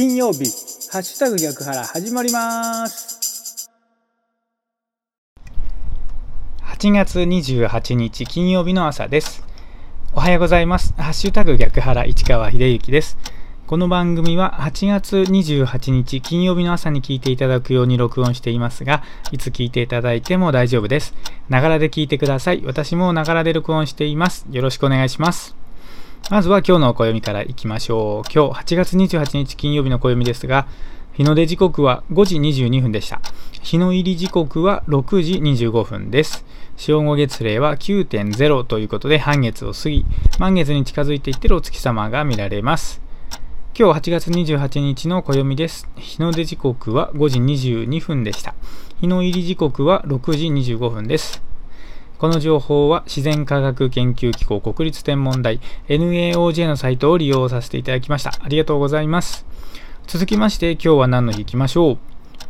金曜日、ハッシュタグ逆腹始まります。8月28日金曜日の朝です。おはようございます。ハッシュタグ逆腹市川秀幸です。この番組は8月28日金曜日の朝に聞いていただくように録音していますが、いつ聞いていただいても大丈夫です。ながらで聞いてください。私もながらで録音しています。よろしくお願いします。まずは今日の暦からいきましょう。今日8月28日金曜日の暦ですが、日の出時刻は5時22分でした。日の入り時刻は6時25分です。正午月齢は9.0ということで半月を過ぎ、満月に近づいていっているお月様が見られます。今日8月28日の暦です。日の出時刻は5時22分でした。日の入り時刻は6時25分です。この情報は自然科学研究機構国立天文台 NAOJ のサイトを利用させていただきました。ありがとうございます。続きまして今日は何の日いきましょう。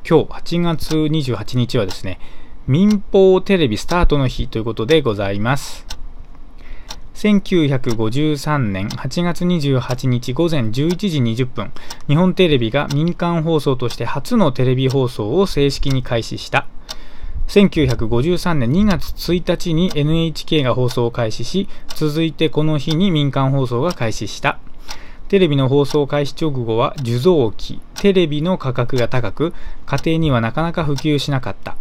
今日8月28日はですね、民放テレビスタートの日ということでございます。1953年8月28日午前11時20分、日本テレビが民間放送として初のテレビ放送を正式に開始した。1953年2月1日に NHK が放送を開始し、続いてこの日に民間放送が開始した。テレビの放送開始直後は受像機、テレビの価格が高く、家庭にはなかなか普及しなかった。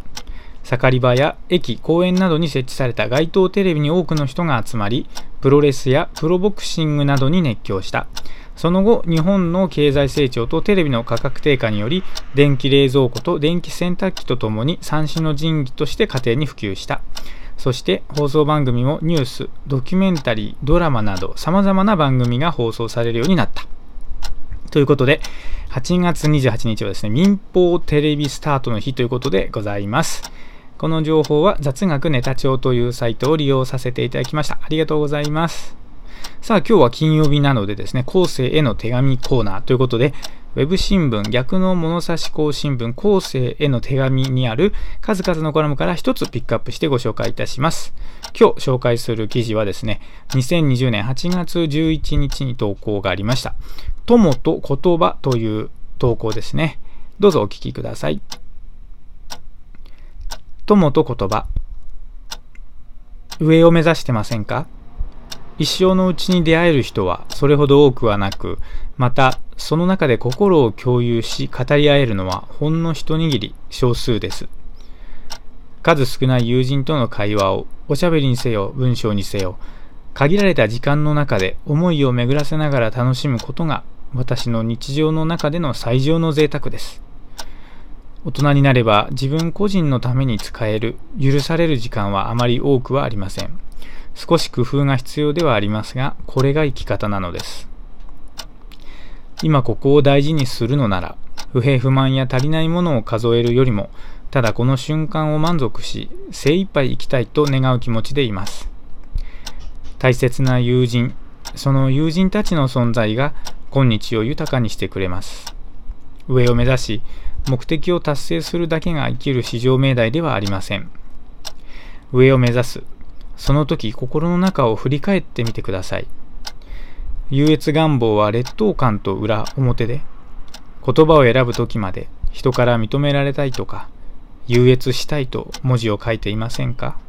盛り場や駅、公園などに設置された街頭テレビに多くの人が集まり、プロレスやプロボクシングなどに熱狂した。その後、日本の経済成長とテレビの価格低下により、電気冷蔵庫と電気洗濯機とともに三種の神器として家庭に普及した。そして放送番組もニュース、ドキュメンタリー、ドラマなど様々な番組が放送されるようになった。ということで、8月28日はですね、民放テレビスタートの日ということでございます。この情報は雑学ネタ帳というサイトを利用させていただきました。ありがとうございます。さあ今日は金曜日なのでですね、後世への手紙コーナーということで、ウェブ新聞逆の物差し校新聞後世への手紙にある数々のコラムから一つピックアップしてご紹介いたします。今日紹介する記事はですね、2020年8月11日に投稿がありました。友と言葉という投稿ですね。どうぞお聞きください。友と言葉。上を目指してませんか？一生のうちに出会える人はそれほど多くはなく、またその中で心を共有し語り合えるのはほんの一握り少数です。数少ない友人との会話をおしゃべりにせよ文章にせよ限られた時間の中で思いを巡らせながら楽しむことが私の日常の中での最上の贅沢です。大人になれば自分個人のために使える許される時間はあまり多くはありません。少し工夫が必要ではありますが、これが生き方なのです。今ここを大事にするのなら、不平不満や足りないものを数えるよりも、ただこの瞬間を満足し、精一杯生きたいと願う気持ちでいます。大切な友人、その友人たちの存在が今日を豊かにしてくれます。上を目指し、目的を達成するだけが生きる至上命題ではありません。上を目指す。その時心の中を振り返ってみてください。優越願望は劣等感と裏表で、言葉を選ぶ時まで人から認められたいとか、優越したいと文字を書いていませんか？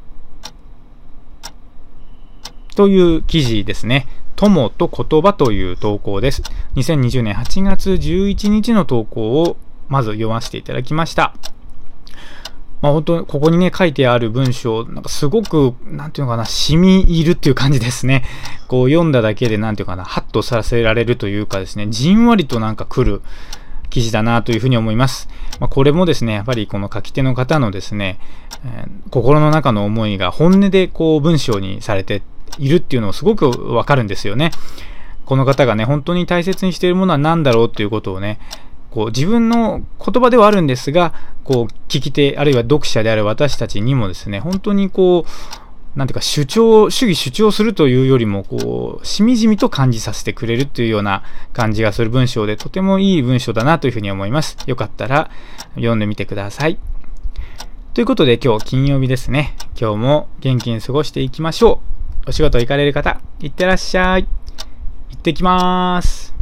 という記事ですね。友と言葉という投稿です。2020年8月11日の投稿をまず読ませていただきました。まあ本当ここにね書いてある文章、なんかすごく、なんていうのかな、染み入るっていう感じですね。こう読んだだけでなんていうかな、ハッとさせられるというかですね、じんわりとなんか来る記事だなというふうに思います。まあ、これもですね、やっぱりこの書き手の方のですね、えー心の中の思いが本音でこう文章にされているっていうのをすごくわかるんですよね。この方がね、本当に大切にしているものは何だろうっていうことをね、こう自分の言葉ではあるんですが、こう聞き手、あるいは読者である私たちにもですね、本当にこう、なんていうか主張、主義主張するというよりも、こう、しみじみと感じさせてくれるというような感じがする文章で、とてもいい文章だなというふうに思います。よかったら読んでみてください。ということで今日金曜日ですね。今日も元気に過ごしていきましょう。お仕事行かれる方、いってらっしゃい。行ってきまーす。